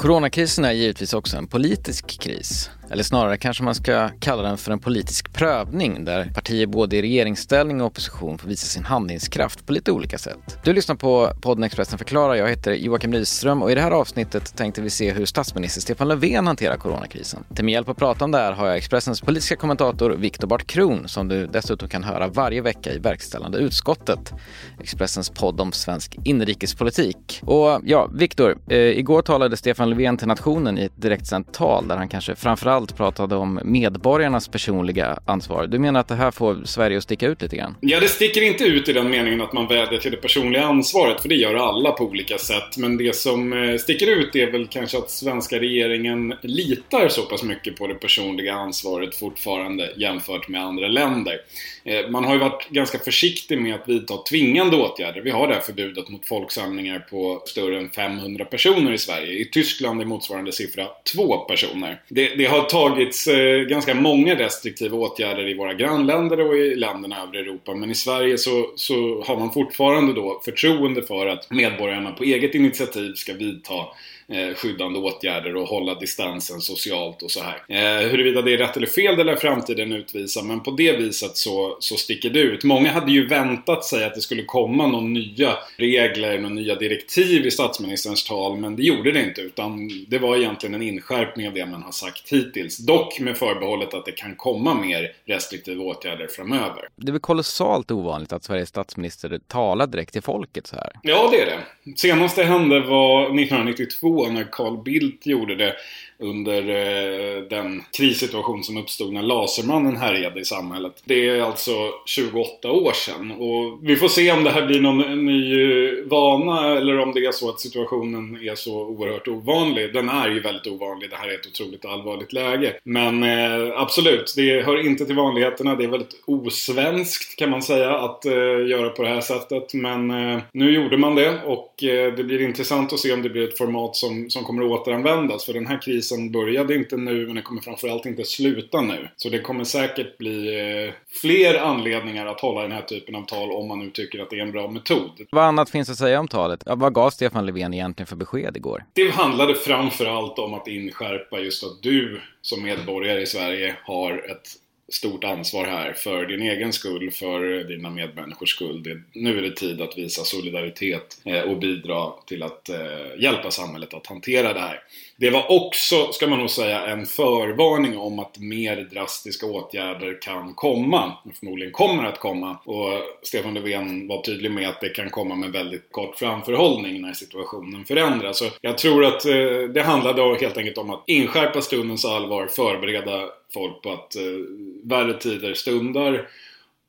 Coronakrisen är givetvis också en politisk kris. Eller snarare kanske man ska kalla den för en politisk prövning där partier både i regeringsställning och opposition får visa sin handlingskraft på lite olika sätt. Du lyssnar på podden Expressen förklarar. Jag heter Joakim Nyström och i det här avsnittet tänkte vi se hur statsminister Stefan Löfven hanterar coronakrisen. Till min hjälp att prata om det här har jag Expressens politiska kommentator Viktor Bart Kron som du dessutom kan höra varje vecka i verkställande utskottet. Expressens podd om svensk inrikespolitik. Och ja, Viktor, eh, igår talade Stefan Löfven till nationen i ett direktsänt tal där han kanske framförallt pratade om medborgarnas personliga ansvar. Du menar att det här får Sverige att sticka ut lite grann? Ja, det sticker inte ut i den meningen att man vädjar till det personliga ansvaret, för det gör alla på olika sätt. Men det som eh, sticker ut är väl kanske att svenska regeringen litar så pass mycket på det personliga ansvaret fortfarande jämfört med andra länder. Eh, man har ju varit ganska försiktig med att vidta tvingande åtgärder. Vi har det här förbudet mot folksamlingar på större än 500 personer i Sverige. I Tyskland är motsvarande siffra två personer. Det, det har tagits eh, ganska många restriktiva åtgärder i våra grannländer och i länderna i Europa. Men i Sverige så, så har man fortfarande då förtroende för att medborgarna på eget initiativ ska vidta skyddande åtgärder och hålla distansen socialt och så här. Eh, huruvida det är rätt eller fel det lär framtiden utvisa men på det viset så, så sticker det ut. Många hade ju väntat sig att det skulle komma några nya regler, några nya direktiv i statsministerns tal men det gjorde det inte utan det var egentligen en inskärpning av det man har sagt hittills. Dock med förbehållet att det kan komma mer restriktiva åtgärder framöver. Det är väl kolossalt ovanligt att Sveriges statsminister talar direkt till folket så här? Ja, det är det. Senast det hände var 1992 när Carl Bildt gjorde det under eh, den krissituation som uppstod när Lasermannen härjade i samhället. Det är alltså 28 år sedan och vi får se om det här blir någon ny eh, vana eller om det är så att situationen är så oerhört ovanlig. Den är ju väldigt ovanlig. Det här är ett otroligt allvarligt läge. Men eh, absolut, det hör inte till vanligheterna. Det är väldigt osvenskt kan man säga att eh, göra på det här sättet. Men eh, nu gjorde man det och eh, det blir intressant att se om det blir ett format som, som kommer att återanvändas. För den här krisen krisen började inte nu men den kommer framförallt inte sluta nu. Så det kommer säkert bli eh, fler anledningar att hålla den här typen av tal om man nu tycker att det är en bra metod. Vad annat finns att säga om talet? Vad gav Stefan Löfven egentligen för besked igår? Det handlade framförallt om att inskärpa just att du som medborgare i Sverige har ett stort ansvar här för din egen skull, för dina medmänniskors skull. Det, nu är det tid att visa solidaritet eh, och bidra till att eh, hjälpa samhället att hantera det här. Det var också, ska man nog säga, en förvarning om att mer drastiska åtgärder kan komma. Förmodligen kommer att komma. Och Stefan Löfven var tydlig med att det kan komma med väldigt kort framförhållning när situationen förändras. Så jag tror att eh, det handlade helt enkelt om att inskärpa stundens allvar, förbereda folk på att eh, värre tider stundar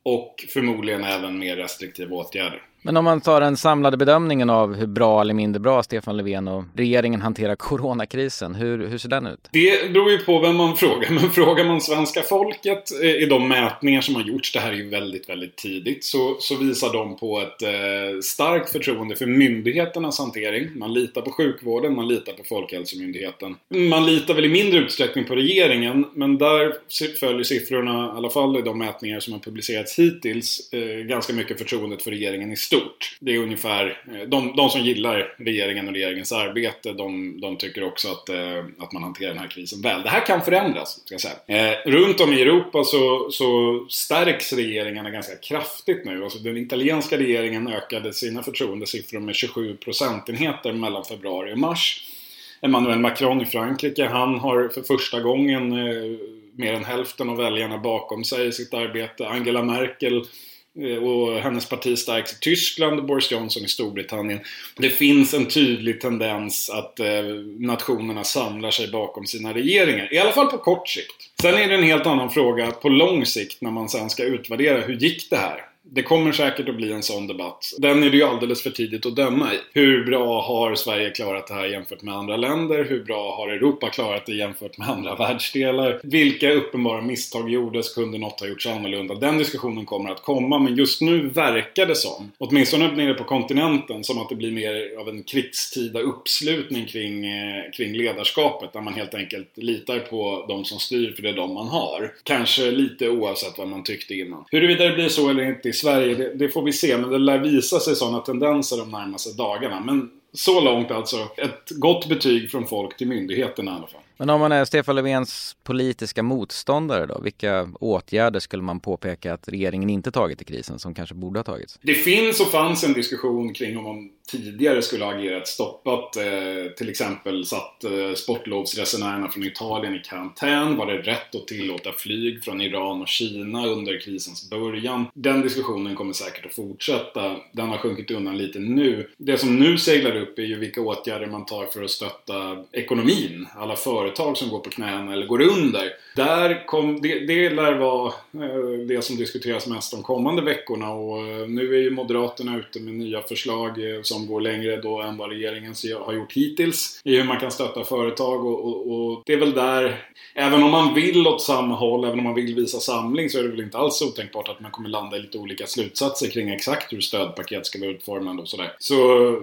och förmodligen även mer restriktiva åtgärder. Men om man tar den samlade bedömningen av hur bra eller mindre bra Stefan Löfven och regeringen hanterar coronakrisen, hur, hur ser den ut? Det beror ju på vem man frågar. Men frågar man svenska folket i de mätningar som har gjorts, det här är ju väldigt, väldigt tidigt, så, så visar de på ett eh, starkt förtroende för myndigheternas hantering. Man litar på sjukvården, man litar på Folkhälsomyndigheten. Man litar väl i mindre utsträckning på regeringen, men där följer siffrorna, i alla fall i de mätningar som har publicerats hittills, eh, ganska mycket förtroendet för regeringen i stort. Det är ungefär, eh, de, de som gillar regeringen och regeringens arbete, de, de tycker också att, eh, att man hanterar den här krisen väl. Det här kan förändras, ska jag säga. Eh, runt om i Europa så, så stärks regeringarna ganska kraftigt nu. Alltså den italienska regeringen ökade sina förtroendesiffror med 27 procentenheter mellan februari och mars. Emmanuel Macron i Frankrike, han har för första gången eh, mer än hälften av väljarna bakom sig i sitt arbete. Angela Merkel Eh, och hennes parti stärks i Tyskland och Boris Johnson i Storbritannien. Det finns en tydlig tendens att eh, nationerna samlar sig bakom sina regeringar. I alla fall på kort sikt. Sen är det en helt annan fråga på lång sikt när man sen ska utvärdera hur gick det här? Det kommer säkert att bli en sån debatt. Den är det ju alldeles för tidigt att döma i. Hur bra har Sverige klarat det här jämfört med andra länder? Hur bra har Europa klarat det jämfört med andra världsdelar? Vilka uppenbara misstag gjordes? Kunde något ha gjorts annorlunda? Den diskussionen kommer att komma, men just nu verkar det som, åtminstone nere på kontinenten, som att det blir mer av en krigstida uppslutning kring, eh, kring ledarskapet. Där man helt enkelt litar på de som styr, för det är de man har. Kanske lite oavsett vad man tyckte innan. Huruvida det blir så eller inte i Sverige, det, det, får vi se. Men det lär visa sig sådana tendenser de närmaste dagarna. Men så långt alltså. Ett gott betyg från folk till myndigheterna i alla fall. Men om man är Stefan Löfvens politiska motståndare då, vilka åtgärder skulle man påpeka att regeringen inte tagit i krisen som kanske borde ha tagits? Det finns och fanns en diskussion kring om man tidigare skulle ha agerat stoppat eh, till exempel satt eh, sportlovsresenärerna från Italien i karantän. Var det rätt att tillåta flyg från Iran och Kina under krisens början? Den diskussionen kommer säkert att fortsätta. Den har sjunkit undan lite nu. Det som nu seglar upp är ju vilka åtgärder man tar för att stötta ekonomin. Alla företag som går på knäna eller går under. Där kom, det, det lär vara eh, det som diskuteras mest de kommande veckorna och eh, nu är ju Moderaterna ute med nya förslag eh, som går längre då än vad regeringen har gjort hittills i hur man kan stötta företag och, och, och, det är väl där, även om man vill åt samma håll, även om man vill visa samling så är det väl inte alls otänkbart att man kommer landa i lite olika slutsatser kring exakt hur stödpaket ska vara utformade och sådär. Så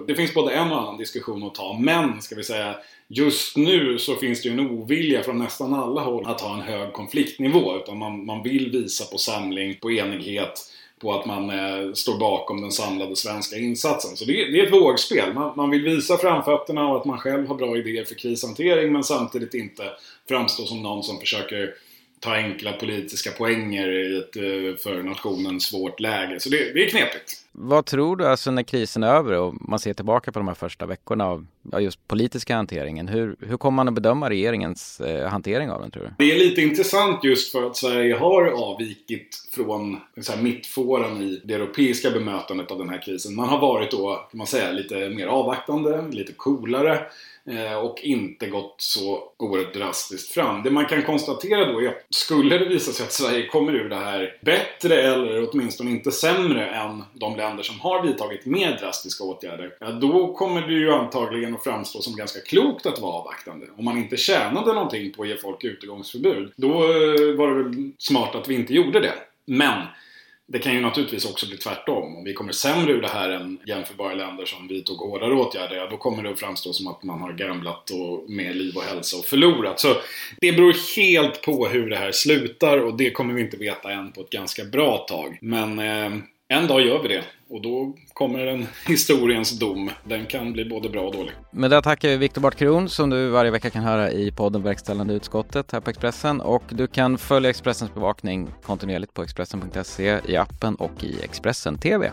det finns både en och annan diskussion att ta, men ska vi säga Just nu så finns det ju en ovilja från nästan alla håll att ha en hög konfliktnivå. Utan man, man vill visa på samling, på enighet på att man eh, står bakom den samlade svenska insatsen. Så det, det är ett vågspel. Man, man, vill visa framfötterna och att man själv har bra idéer för krishantering men samtidigt inte framstå som någon som försöker ta enkla politiska poänger i ett eh, för nationen svårt läge. Så det, det, är knepigt. Vad tror du alltså när krisen är över och man ser tillbaka på de här första veckorna av ja, just politiska hanteringen. Hur, hur kommer man att bedöma regeringens eh, hantering av den tror du? Det är lite intressant just för att Sverige har avvikit från så här, mittfåran i det europeiska bemötandet av den här krisen. Man har varit då, kan man säga, lite mer avvaktande, lite coolare. Eh, och inte gått så oerhört drastiskt fram. Det man kan konstatera då är att skulle det visa sig att Sverige kommer ur det här bättre eller åtminstone inte sämre än de länder som har vidtagit mer drastiska åtgärder. Ja, då kommer det ju antagligen att framstå som ganska klokt att vara avvaktande. Om man inte tjänade någonting på att ge folk utegångsförbud, då eh, var det väl smart att vi inte gjorde det. Men det kan ju naturligtvis också bli tvärtom. Om vi kommer sämre ur det här än jämförbara länder som vidtog hårdare åtgärder, ja, då kommer det att framstå som att man har gamblat och med liv och hälsa och förlorat. Så det beror helt på hur det här slutar och det kommer vi inte veta än på ett ganska bra tag. Men eh, en dag gör vi det och då kommer en historiens dom. Den kan bli både bra och dålig. Med det tackar vi Viktor Bartkron som du varje vecka kan höra i podden Verkställande utskottet här på Expressen och du kan följa Expressens bevakning kontinuerligt på Expressen.se i appen och i Expressen TV.